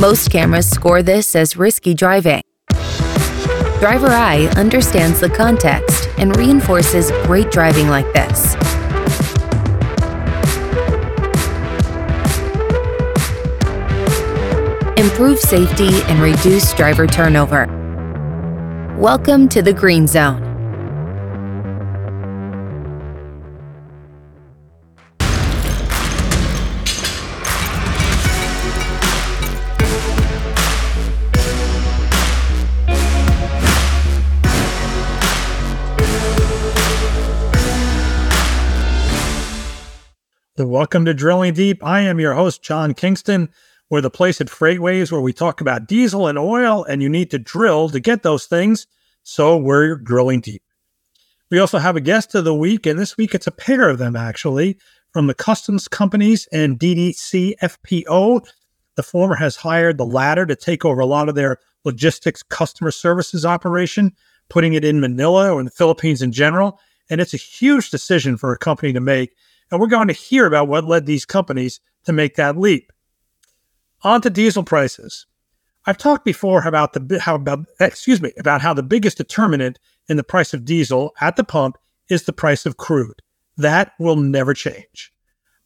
Most cameras score this as risky driving. Driver Eye understands the context and reinforces great driving like this. Improve safety and reduce driver turnover. Welcome to the Green Zone. Welcome to Drilling Deep. I am your host, John Kingston. We're the place at FreightWaves where we talk about diesel and oil, and you need to drill to get those things. So we're drilling deep. We also have a guest of the week, and this week it's a pair of them actually from the Customs Companies and DDC FPO. The former has hired the latter to take over a lot of their logistics customer services operation, putting it in Manila or in the Philippines in general. And it's a huge decision for a company to make and we're going to hear about what led these companies to make that leap. On to diesel prices. I've talked before about the how about excuse me about how the biggest determinant in the price of diesel at the pump is the price of crude. That will never change.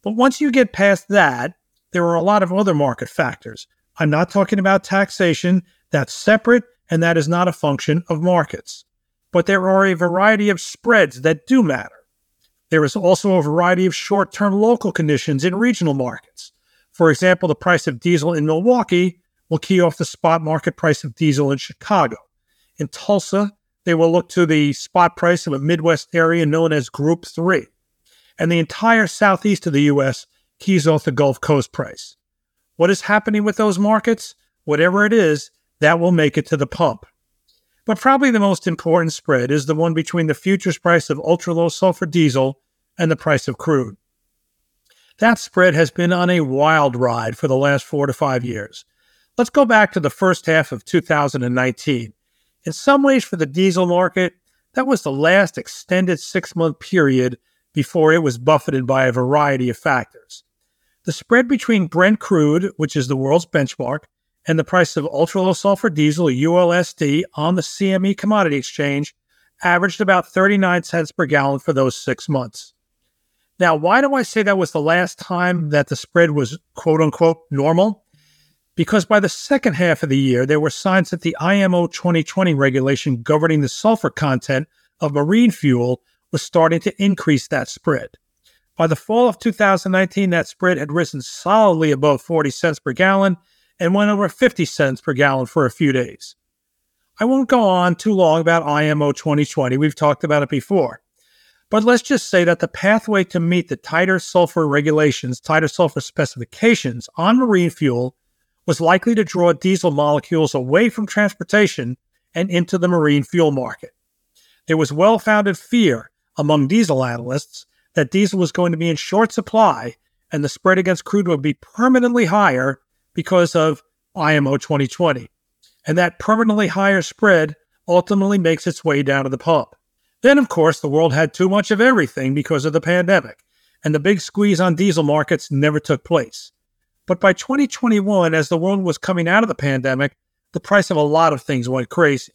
But once you get past that, there are a lot of other market factors. I'm not talking about taxation, that's separate and that is not a function of markets. But there are a variety of spreads that do matter. There is also a variety of short term local conditions in regional markets. For example, the price of diesel in Milwaukee will key off the spot market price of diesel in Chicago. In Tulsa, they will look to the spot price of a Midwest area known as Group 3. And the entire southeast of the U.S. keys off the Gulf Coast price. What is happening with those markets? Whatever it is, that will make it to the pump. But probably the most important spread is the one between the futures price of ultra low sulfur diesel and the price of crude. That spread has been on a wild ride for the last four to five years. Let's go back to the first half of 2019. In some ways, for the diesel market, that was the last extended six month period before it was buffeted by a variety of factors. The spread between Brent crude, which is the world's benchmark, and the price of ultra low sulfur diesel, ULSD, on the CME commodity exchange averaged about 39 cents per gallon for those six months. Now, why do I say that was the last time that the spread was quote unquote normal? Because by the second half of the year, there were signs that the IMO 2020 regulation governing the sulfur content of marine fuel was starting to increase that spread. By the fall of 2019, that spread had risen solidly above 40 cents per gallon and went over 50 cents per gallon for a few days. I won't go on too long about IMO 2020. We've talked about it before. But let's just say that the pathway to meet the tighter sulfur regulations, tighter sulfur specifications on marine fuel was likely to draw diesel molecules away from transportation and into the marine fuel market. There was well founded fear among diesel analysts that diesel was going to be in short supply and the spread against crude would be permanently higher because of IMO 2020. And that permanently higher spread ultimately makes its way down to the pump. Then, of course, the world had too much of everything because of the pandemic, and the big squeeze on diesel markets never took place. But by 2021, as the world was coming out of the pandemic, the price of a lot of things went crazy.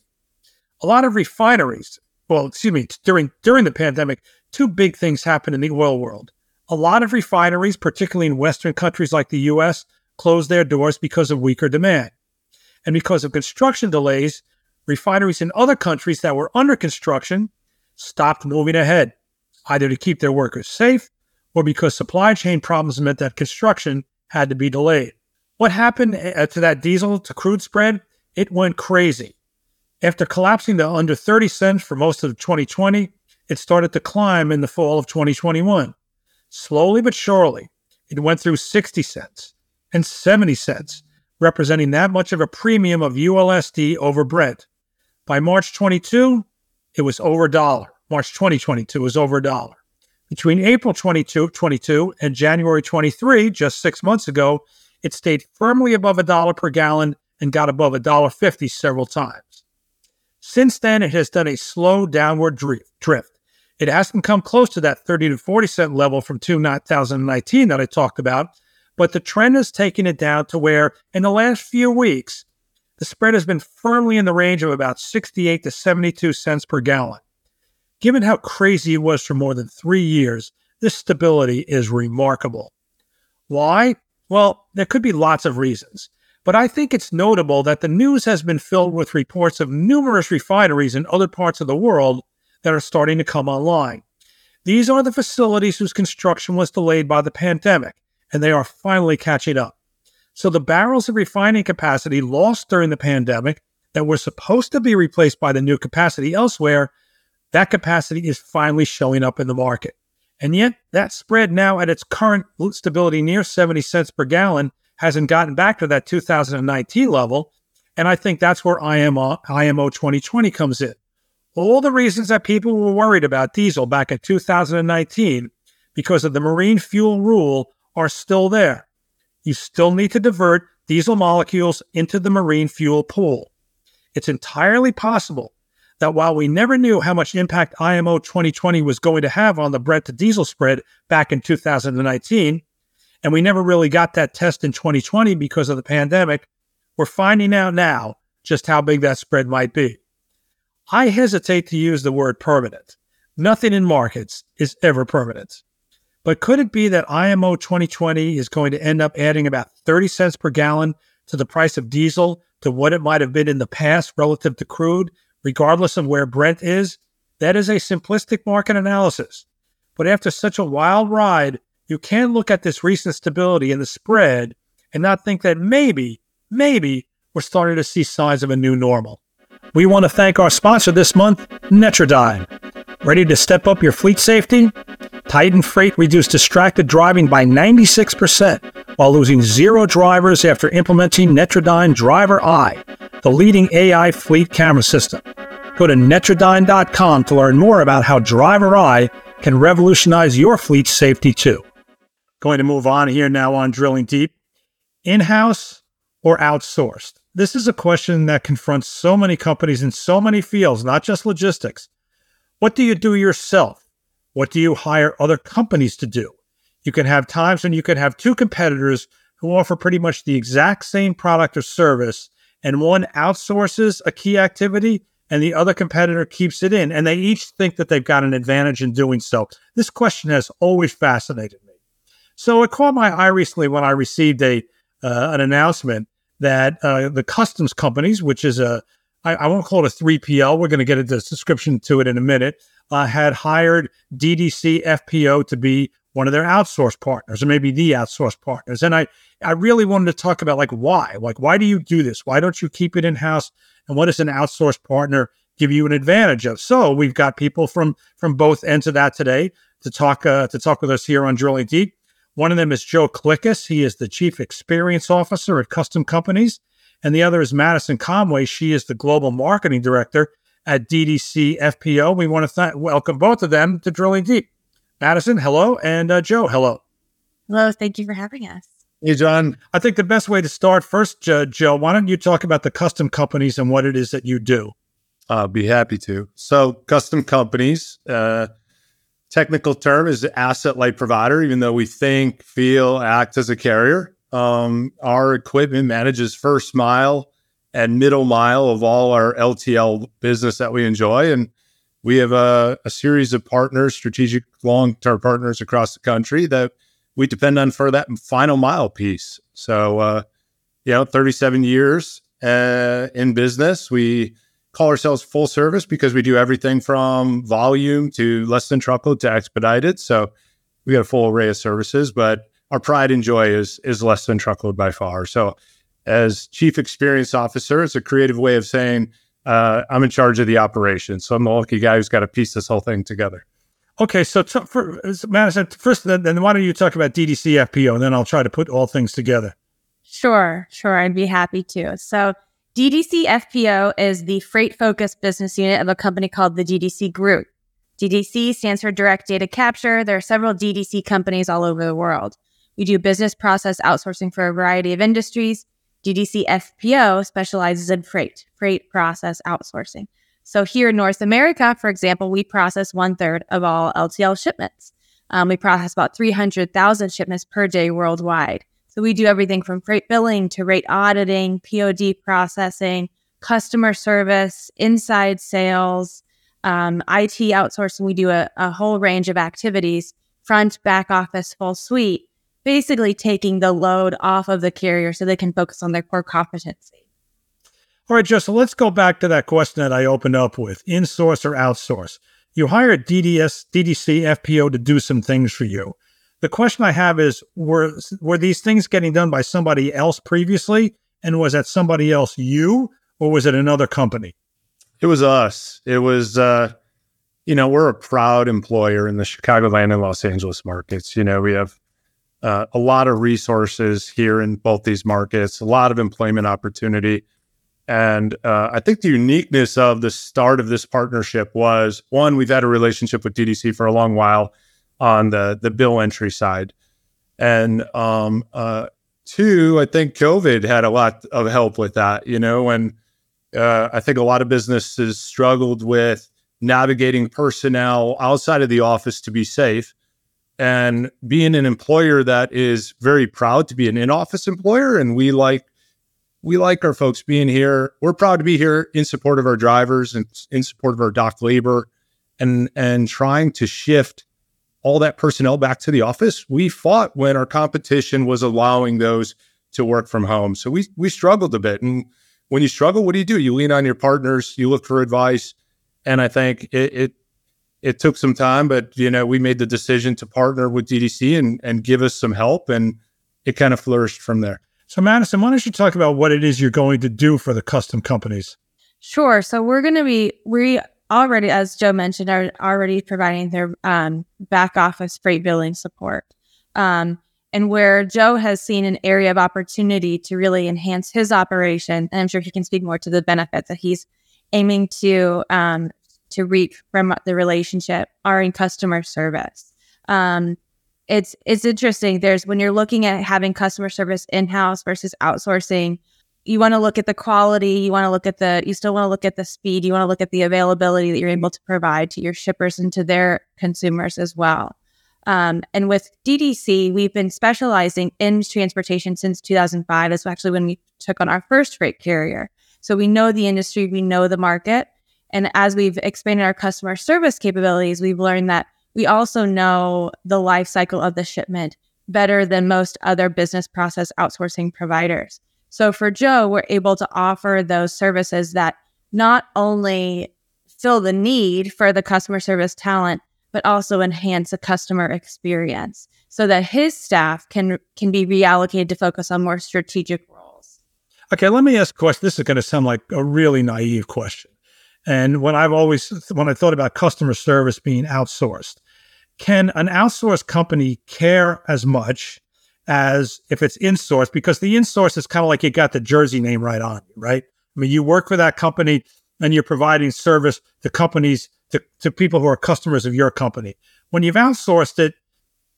A lot of refineries, well, excuse me, during during the pandemic, two big things happened in the oil world. A lot of refineries, particularly in Western countries like the US, closed their doors because of weaker demand. And because of construction delays, refineries in other countries that were under construction stopped moving ahead, either to keep their workers safe or because supply chain problems meant that construction had to be delayed. What happened uh, to that diesel to crude spread? It went crazy. After collapsing to under 30 cents for most of 2020, it started to climb in the fall of 2021. Slowly but surely, it went through 60 cents and 70 cents, representing that much of a premium of ULSD over Brent. By March 22, it was over a dollar. March 2022 was over a dollar. Between April 22, 22 and January 23, just six months ago, it stayed firmly above a dollar per gallon and got above a dollar fifty several times. Since then, it has done a slow downward drift. It hasn't come close to that 30 to 40 cent level from 2019 that I talked about, but the trend has taken it down to where, in the last few weeks, the spread has been firmly in the range of about 68 to 72 cents per gallon. Given how crazy it was for more than three years, this stability is remarkable. Why? Well, there could be lots of reasons, but I think it's notable that the news has been filled with reports of numerous refineries in other parts of the world that are starting to come online. These are the facilities whose construction was delayed by the pandemic, and they are finally catching up. So the barrels of refining capacity lost during the pandemic that were supposed to be replaced by the new capacity elsewhere that capacity is finally showing up in the market. And yet, that spread now at its current stability near 70 cents per gallon hasn't gotten back to that 2019 level. And I think that's where IMO, IMO 2020 comes in. All the reasons that people were worried about diesel back in 2019 because of the marine fuel rule are still there. You still need to divert diesel molecules into the marine fuel pool. It's entirely possible that while we never knew how much impact IMO 2020 was going to have on the Brent to diesel spread back in 2019, and we never really got that test in 2020 because of the pandemic, we're finding out now just how big that spread might be. I hesitate to use the word permanent. Nothing in markets is ever permanent. But could it be that IMO 2020 is going to end up adding about 30 cents per gallon to the price of diesel to what it might have been in the past relative to crude regardless of where Brent is, that is a simplistic market analysis. But after such a wild ride, you can look at this recent stability in the spread and not think that maybe, maybe we're starting to see signs of a new normal. We want to thank our sponsor this month, Netradyne. Ready to step up your fleet safety? Titan Freight reduced distracted driving by 96% while losing zero drivers after implementing Netradyne Driver Eye, the leading AI fleet camera system. Go to Netradyne.com to learn more about how Driver Eye can revolutionize your fleet safety too. Going to move on here now on Drilling Deep. In house or outsourced? This is a question that confronts so many companies in so many fields, not just logistics. What do you do yourself? What do you hire other companies to do? You can have times when you can have two competitors who offer pretty much the exact same product or service, and one outsources a key activity and the other competitor keeps it in, and they each think that they've got an advantage in doing so. This question has always fascinated me. So it caught my eye recently when I received a uh, an announcement that uh, the customs companies, which is a I, I won't call it a 3PL. We're going to get a description to it in a minute. Uh, had hired DDC FPO to be one of their outsource partners, or maybe the outsource partners. And I, I really wanted to talk about like why, like why do you do this? Why don't you keep it in house? And what does an outsource partner give you an advantage of? So we've got people from from both ends of that today to talk uh, to talk with us here on Drilling Deep. One of them is Joe Klickus. He is the chief experience officer at Custom Companies, and the other is Madison Conway. She is the global marketing director at DDC FPO. We want to th- welcome both of them to Drilling Deep. Madison, hello, and uh, Joe, hello. Hello, thank you for having us. Hey, John. I think the best way to start first, uh, Joe, why don't you talk about the custom companies and what it is that you do? I'll be happy to. So, custom companies, uh, technical term is asset light provider, even though we think, feel, act as a carrier. Um, our equipment manages first mile and middle mile of all our LTL business that we enjoy. And we have a, a series of partners, strategic long term partners across the country that we depend on for that final mile piece. So, uh, you know, 37 years uh, in business. We call ourselves full service because we do everything from volume to less than truckload to expedited. So we got a full array of services, but our pride and joy is is less than truckload by far. So as chief experience officer, it's a creative way of saying uh, I'm in charge of the operation. So I'm the lucky guy who's got to piece this whole thing together. Okay, so t- for, Madison, first, then, then why don't you talk about DDC FPO, and then I'll try to put all things together. Sure, sure, I'd be happy to. So, DDC FPO is the freight focused business unit of a company called the DDC Group. DDC stands for Direct Data Capture. There are several DDC companies all over the world. We do business process outsourcing for a variety of industries. DDC FPO specializes in freight, freight process outsourcing. So here in North America, for example, we process one third of all LTL shipments. Um, we process about 300,000 shipments per day worldwide. So we do everything from freight billing to rate auditing, POD processing, customer service, inside sales, um, IT outsourcing. We do a, a whole range of activities, front, back office, full suite, basically taking the load off of the carrier so they can focus on their core competency. All right, Joe. So let's go back to that question that I opened up with: insource or outsource. You hired DDS, DDC, FPO to do some things for you. The question I have is: were were these things getting done by somebody else previously, and was that somebody else you, or was it another company? It was us. It was, uh, you know, we're a proud employer in the Chicagoland and Los Angeles markets. You know, we have uh, a lot of resources here in both these markets, a lot of employment opportunity. And uh, I think the uniqueness of the start of this partnership was one, we've had a relationship with DDC for a long while on the the bill entry side, and um, uh, two, I think COVID had a lot of help with that. You know, and uh, I think a lot of businesses struggled with navigating personnel outside of the office to be safe. And being an employer that is very proud to be an in-office employer, and we like we like our folks being here. We're proud to be here in support of our drivers and in support of our dock labor, and and trying to shift all that personnel back to the office. We fought when our competition was allowing those to work from home, so we we struggled a bit, and when you struggle, what do you do? You lean on your partners, you look for advice. And I think it, it it took some time, but you know, we made the decision to partner with DDC and and give us some help and it kind of flourished from there. So Madison, why don't you talk about what it is you're going to do for the custom companies? Sure. So we're going to be we already, as Joe mentioned, are already providing their um, back office freight billing support. Um, and where Joe has seen an area of opportunity to really enhance his operation, and I'm sure he can speak more to the benefits that he's aiming to um, to reap from the relationship, are in customer service. Um, it's it's interesting. There's when you're looking at having customer service in house versus outsourcing, you want to look at the quality, you want to look at the, you still want to look at the speed, you want to look at the availability that you're able to provide to your shippers and to their consumers as well. Um, and with DDC, we've been specializing in transportation since 2005. That's actually when we took on our first freight carrier. So we know the industry, we know the market. And as we've expanded our customer service capabilities, we've learned that we also know the life cycle of the shipment better than most other business process outsourcing providers. So for Joe, we're able to offer those services that not only fill the need for the customer service talent, but also enhance the customer experience so that his staff can can be reallocated to focus on more strategic roles. Okay, let me ask a question. This is going to sound like a really naive question. And when I've always when I thought about customer service being outsourced, can an outsourced company care as much as if it's insourced? Because the insource is kind of like you got the Jersey name right on you, right? I mean, you work for that company and you're providing service to companies to, to people who are customers of your company. When you've outsourced it,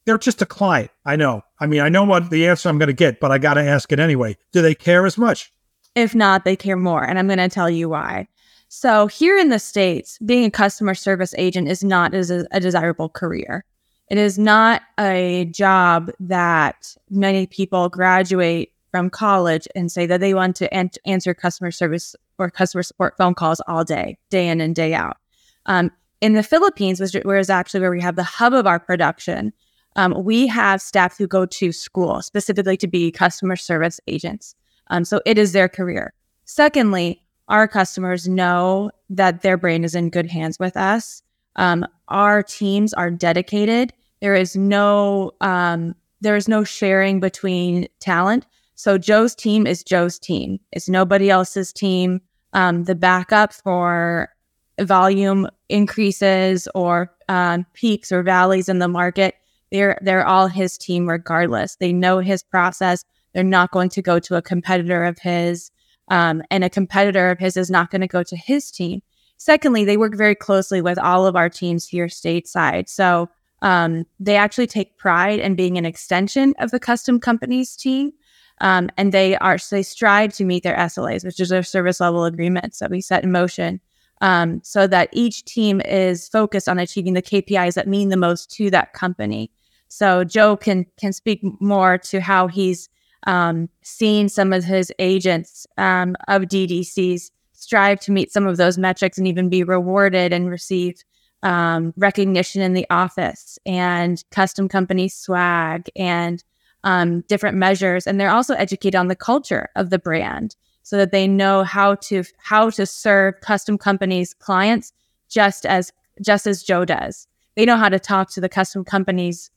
they're just a client. I know. I mean, I know what the answer I'm going to get, but I got to ask it anyway. Do they care as much? If not, they care more. And I'm going to tell you why. So, here in the States, being a customer service agent is not as a, desirable career. It is not a job that many people graduate from college and say that they want to an- answer customer service or customer support phone calls all day, day in and day out. Um, in the Philippines, which, is actually where we have the hub of our production, um, we have staff who go to school specifically to be customer service agents. Um, so it is their career. Secondly, our customers know that their brain is in good hands with us. Um, our teams are dedicated. There is no um, there is no sharing between talent. So Joe's team is Joe's team. It's nobody else's team. Um, the backup for volume increases or um, peaks or valleys in the market, they're they're all his team regardless. They know his process. They're not going to go to a competitor of his, um, and a competitor of his is not going to go to his team. Secondly, they work very closely with all of our teams here stateside. So um, they actually take pride in being an extension of the custom companies team. Um, and they are so they strive to meet their SLAs, which is their service level agreements that we set in motion, um, so that each team is focused on achieving the KPIs that mean the most to that company. So Joe can can speak more to how he's um, seen some of his agents um, of DDCs strive to meet some of those metrics and even be rewarded and receive um, recognition in the office and custom company swag and um, different measures. And they're also educated on the culture of the brand so that they know how to how to serve custom companies clients just as just as Joe does. They know how to talk to the custom companies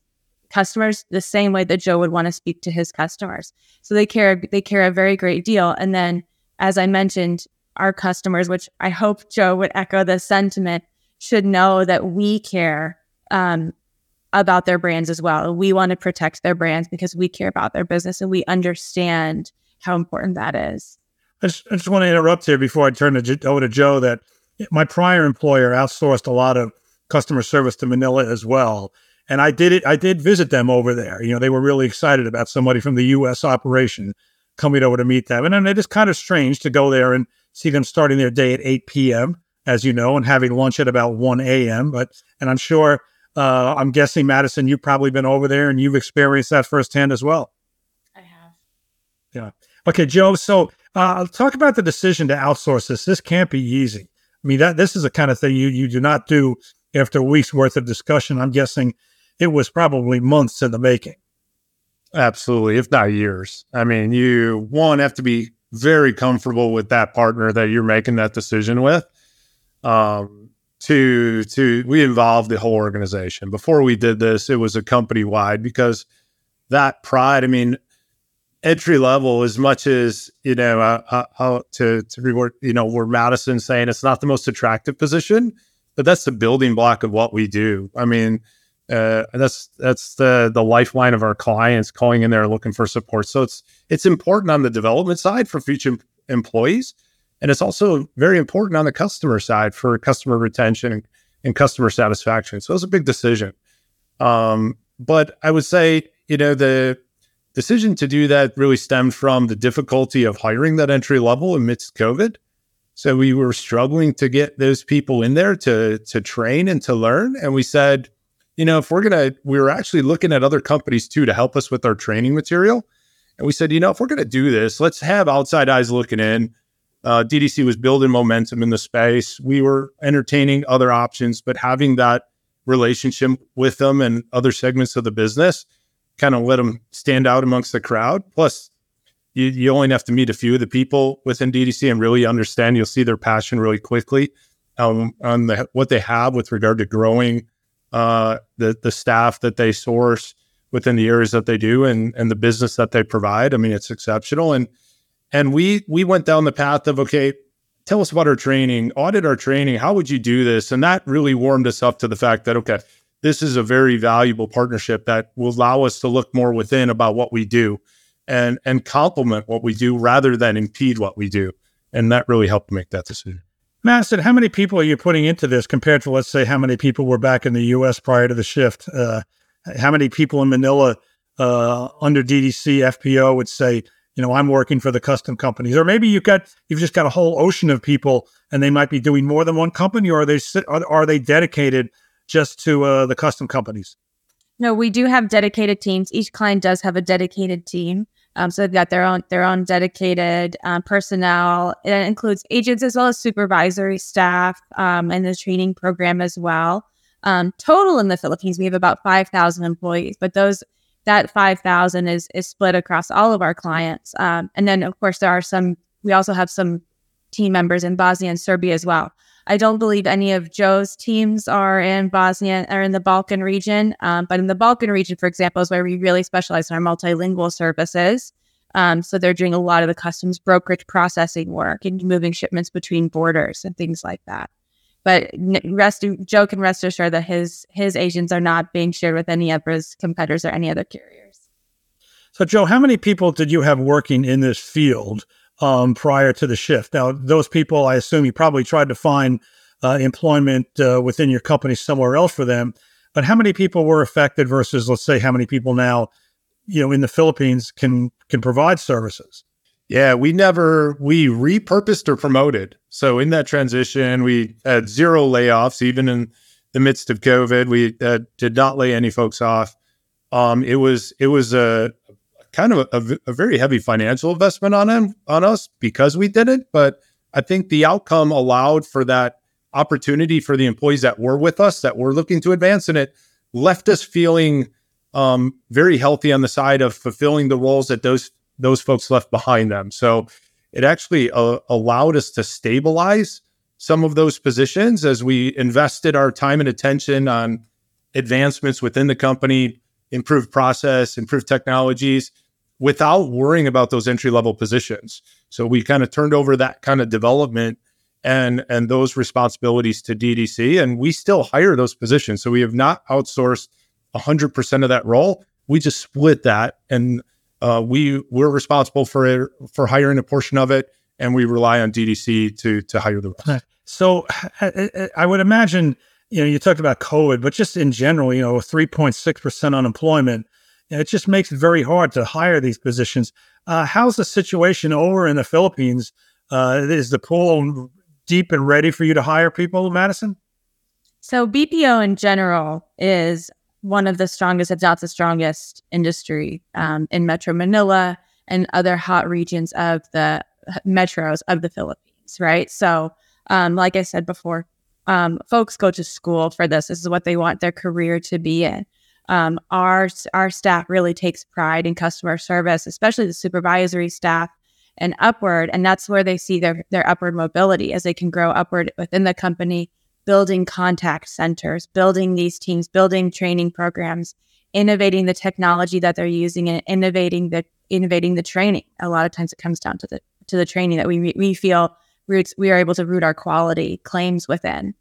customers the same way that Joe would want to speak to his customers. So they care they care a very great deal. And then as I mentioned, our customers, which I hope Joe would echo the sentiment, should know that we care um, about their brands as well. We want to protect their brands because we care about their business and we understand how important that is. I just, I just want to interrupt here before I turn to, over to Joe that my prior employer outsourced a lot of customer service to Manila as well. And I did it. I did visit them over there. You know, they were really excited about somebody from the U.S. operation coming over to meet them. And then it is kind of strange to go there and see them starting their day at 8 p.m., as you know, and having lunch at about 1 a.m. But, and I'm sure, uh, I'm guessing, Madison, you've probably been over there and you've experienced that firsthand as well. I have. Yeah. Okay, Joe. So uh, talk about the decision to outsource this. This can't be easy. I mean, that this is the kind of thing you, you do not do after a week's worth of discussion. I'm guessing it was probably months in the making. Absolutely, if not years. I mean, you one have to be very comfortable with that partner that you're making that decision with. Um, to to we involved the whole organization. Before we did this, it was a company wide because that pride. I mean, entry level as much as you know uh, uh, to to reward. You know, where Madison saying it's not the most attractive position, but that's the building block of what we do. I mean uh, that's that's the the lifeline of our clients calling in there looking for support. So it's it's important on the development side for future employees, and it's also very important on the customer side for customer retention and, and customer satisfaction. So it's a big decision. Um, but I would say you know the decision to do that really stemmed from the difficulty of hiring that entry level amidst COVID. So we were struggling to get those people in there to to train and to learn, and we said you know, if we're going to, we were actually looking at other companies too to help us with our training material. And we said, you know, if we're going to do this, let's have outside eyes looking in. Uh, DDC was building momentum in the space. We were entertaining other options, but having that relationship with them and other segments of the business kind of let them stand out amongst the crowd. Plus, you, you only have to meet a few of the people within DDC and really understand. You'll see their passion really quickly um, on the, what they have with regard to growing uh, the the staff that they source within the areas that they do and and the business that they provide. I mean, it's exceptional. And and we we went down the path of okay, tell us about our training, audit our training. How would you do this? And that really warmed us up to the fact that okay, this is a very valuable partnership that will allow us to look more within about what we do and and complement what we do rather than impede what we do. And that really helped make that decision. Madison, how many people are you putting into this compared to, let's say, how many people were back in the U.S. prior to the shift? Uh, how many people in Manila uh, under DDC FPO would say, you know, I'm working for the custom companies, or maybe you've got you've just got a whole ocean of people, and they might be doing more than one company, or are they are, are they dedicated just to uh, the custom companies? No, we do have dedicated teams. Each client does have a dedicated team. Um, so they've got their own their own dedicated um, personnel. It includes agents as well as supervisory staff um, and the training program as well. Um, total in the Philippines, we have about five thousand employees, but those that five thousand is is split across all of our clients. Um, and then of course there are some. We also have some team members in Bosnia and Serbia as well. I don't believe any of Joe's teams are in Bosnia or in the Balkan region. Um, but in the Balkan region, for example, is where we really specialize in our multilingual services. Um, so they're doing a lot of the customs brokerage processing work and moving shipments between borders and things like that. but rest Joe can rest assured that his his agents are not being shared with any of his competitors or any other carriers. So, Joe, how many people did you have working in this field um, prior to the shift? Now, those people, I assume you probably tried to find uh, employment uh, within your company somewhere else for them. But how many people were affected versus, let's say, how many people now, you know, in the Philippines can can provide services? Yeah, we never we repurposed or promoted. So in that transition, we had zero layoffs, even in the midst of COVID. We uh, did not lay any folks off. Um, it was it was a kind of a, a, very heavy financial investment on him on us because we did it. But I think the outcome allowed for that opportunity for the employees that were with us that were looking to advance, and it left us feeling um, very healthy on the side of fulfilling the roles that those those folks left behind them. So it actually uh, allowed us to stabilize some of those positions as we invested our time and attention on advancements within the company, improved process, improved technologies without worrying about those entry level positions. So we kind of turned over that kind of development and and those responsibilities to DDC and we still hire those positions. So we have not outsourced 100% of that role. We just split that and uh, we we're responsible for for hiring a portion of it, and we rely on DDC to to hire the rest. So I would imagine you know you talked about COVID, but just in general, you know, three point unemployment, it just makes it very hard to hire these positions. Uh, how's the situation over in the Philippines? Uh, is the pool deep and ready for you to hire people, Madison? So BPO in general is one of the strongest, if not the strongest, industry um, in Metro Manila and other hot regions of the metros of the Philippines, right? So, um, like I said before, um, folks go to school for this. This is what they want their career to be in. Um, our our staff really takes pride in customer service, especially the supervisory staff and upward, and that's where they see their their upward mobility as they can grow upward within the company building contact centers, building these teams, building training programs, innovating the technology that they're using and innovating the innovating the training. A lot of times it comes down to the to the training that we we feel roots we are able to root our quality claims within.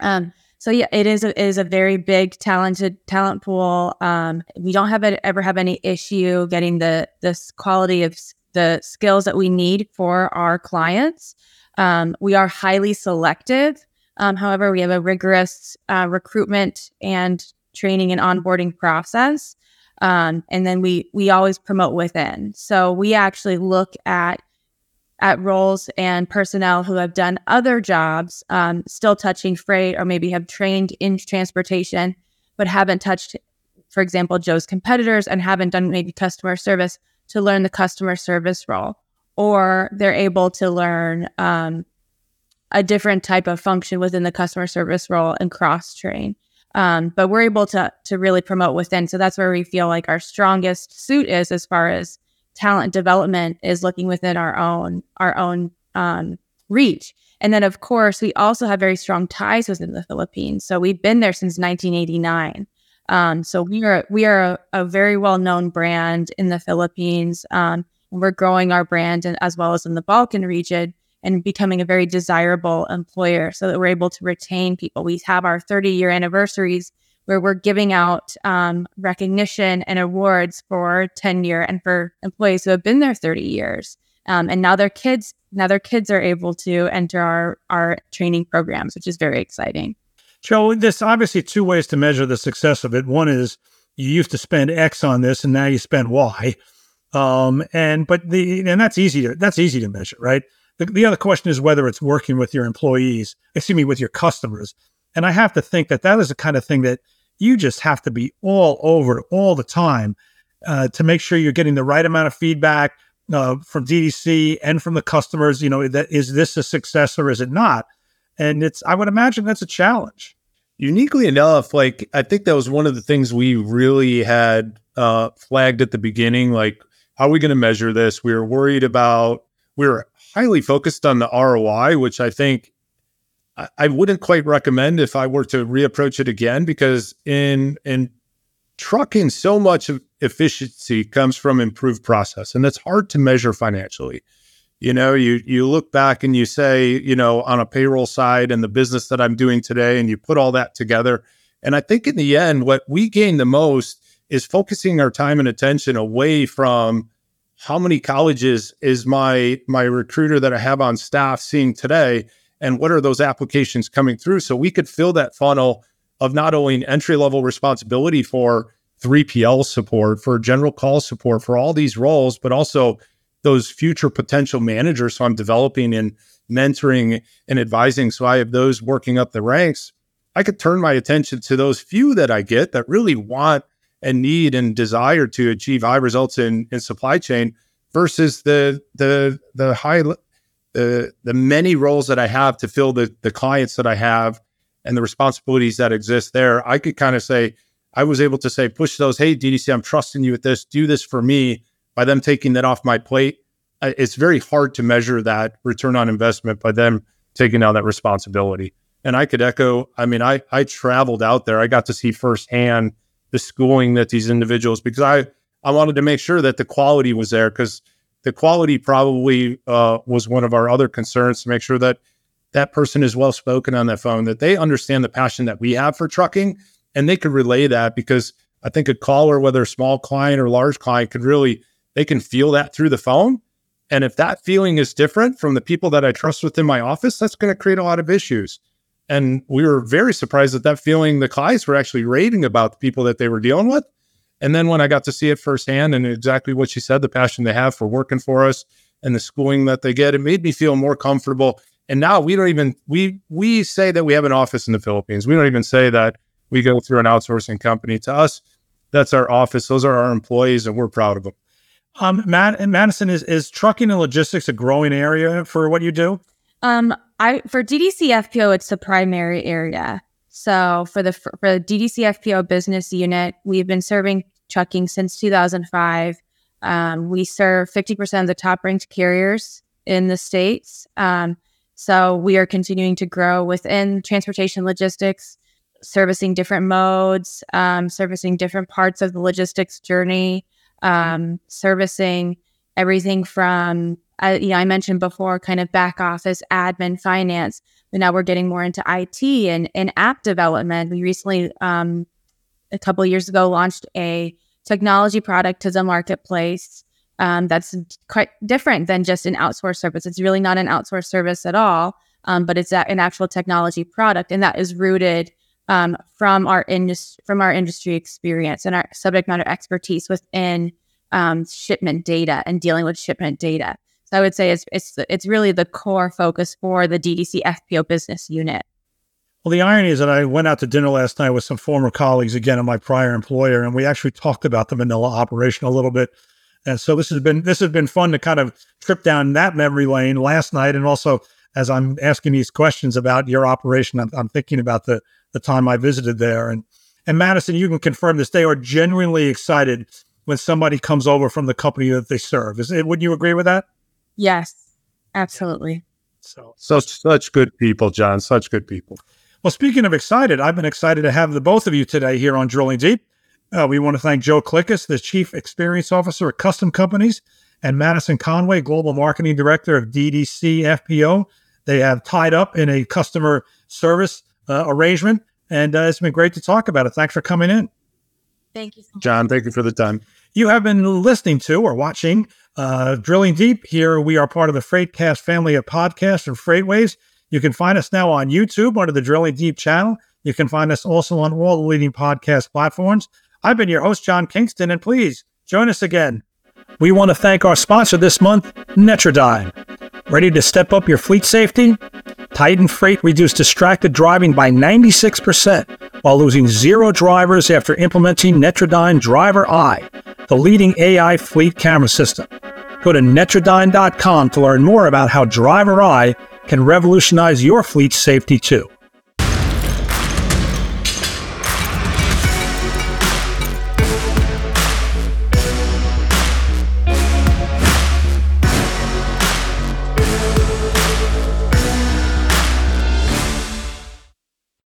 Um, so yeah, it is a, it is a very big talented talent pool. Um, we don't have a, ever have any issue getting the this quality of the skills that we need for our clients. Um, we are highly selective um, however, we have a rigorous uh, recruitment and training and onboarding process. Um, and then we we always promote within. So we actually look at at roles and personnel who have done other jobs, um, still touching freight, or maybe have trained in transportation, but haven't touched, for example, Joe's competitors and haven't done maybe customer service to learn the customer service role, or they're able to learn um, a different type of function within the customer service role and cross train. Um, but we're able to to really promote within. So that's where we feel like our strongest suit is as far as talent development is looking within our own our own um, reach. And then of course we also have very strong ties within the Philippines. So we've been there since 1989. Um, so we are we are a, a very well known brand in the Philippines. Um, we're growing our brand and as well as in the Balkan region and becoming a very desirable employer so that we're able to retain people. We have our 30 year anniversaries where we're giving out um, recognition and awards for tenure and for employees who have been there 30 years. Um, and now their kids, now their kids are able to enter our, our training programs, which is very exciting. Joe, there's obviously two ways to measure the success of it. One is you used to spend X on this and now you spend Y. Um, and but the and that's easy to that's easy to measure, right? The, the other question is whether it's working with your employees, excuse me, with your customers. And I have to think that that is the kind of thing that you just have to be all over all the time uh, to make sure you're getting the right amount of feedback uh, from DDC and from the customers. You know, that is this a success or is it not? And it's, I would imagine that's a challenge. Uniquely enough, like I think that was one of the things we really had uh, flagged at the beginning. Like, how are we going to measure this? We were worried about we were highly focused on the ROI, which I think I, wouldn't quite recommend if I were to reapproach it again, because in in trucking, so much efficiency comes from improved process, and that's hard to measure financially. You know, you you look back and you say, you know, on a payroll side and the business that I'm doing today, and you put all that together. And I think in the end, what we gain the most is focusing our time and attention away from how many colleges is my my recruiter that I have on staff seeing today, and what are those applications coming through, so we could fill that funnel of not only entry level responsibility for 3PL support, for general call support, for all these roles, but also those future potential managers. So I'm developing and mentoring and advising. So I have those working up the ranks. I could turn my attention to those few that I get that really want and need and desire to achieve high results in, in supply chain versus the the the high the the many roles that I have to fill the the clients that I have and the responsibilities that exist there. I could kind of say, I was able to say, push those, hey, DDC, I'm trusting you with this, do this for me by them taking that off my plate, it's very hard to measure that return on investment by them taking on that responsibility. And I could echo, I mean, I, I traveled out there. I got to see firsthand the schooling that these individuals, because I, I wanted to make sure that the quality was there because the quality probably uh, was one of our other concerns to make sure that that person is well spoken on that phone, that they understand the passion that we have for trucking and they could relay that because I think a caller, whether a small client or large client, could really they can feel that through the phone. And if that feeling is different from the people that I trust within my office, that's going to create a lot of issues. And we were very surprised that that feeling the clients were actually raving about the people that they were dealing with. And then when I got to see it firsthand and exactly what she said, the passion they have for working for us and the schooling that they get, it made me feel more comfortable. And now we don't even we we say that we have an office in the Philippines. We don't even say that we go through an outsourcing company. To us, that's our office. Those are our employees, and we're proud of them. Um, Matt, Madison is is trucking and logistics a growing area for what you do? Um, I for DDC FPO, it's the primary area. So for the for the DDC FPO business unit, we've been serving trucking since 2005. Um, we serve 50% of the top ranked carriers in the states. Um, so we are continuing to grow within transportation logistics, servicing different modes, um, servicing different parts of the logistics journey um, servicing everything from uh, you know, I mentioned before, kind of back office, admin, finance. But now we're getting more into IT and, and app development. We recently, um, a couple years ago, launched a technology product to the marketplace um, that's quite different than just an outsourced service. It's really not an outsourced service at all, um, but it's an actual technology product, and that is rooted um, from our industry from our industry experience and our subject matter expertise within um, shipment data and dealing with shipment data. So I would say it's it's it's really the core focus for the DDC FPO business unit. Well, the irony is that I went out to dinner last night with some former colleagues again of my prior employer, and we actually talked about the Manila operation a little bit. And so this has been this has been fun to kind of trip down that memory lane last night, and also as I'm asking these questions about your operation, I'm, I'm thinking about the the time I visited there. And and Madison, you can confirm this. They are genuinely excited when somebody comes over from the company that they serve. Is it? Would you agree with that? Yes, absolutely. So, so such good people, John. Such good people. Well, speaking of excited, I've been excited to have the both of you today here on Drilling Deep. Uh, we want to thank Joe Klickus, the Chief Experience Officer at Custom Companies, and Madison Conway, Global Marketing Director of DDC FPO. They have tied up in a customer service uh, arrangement. And uh, it's been great to talk about it. Thanks for coming in. Thank you, so John. Thank you for the time. You have been listening to or watching uh, Drilling Deep. Here we are part of the Freightcast family of podcasts and Freightwaves. You can find us now on YouTube under the Drilling Deep channel. You can find us also on all the leading podcast platforms. I've been your host, John Kingston, and please join us again. We want to thank our sponsor this month, Netradyne. Ready to step up your fleet safety? Titan Freight reduced distracted driving by 96% while losing zero drivers after implementing Netradyne Driver Eye, the leading AI fleet camera system. Go to Netradyne.com to learn more about how Driver Eye can revolutionize your fleet safety too.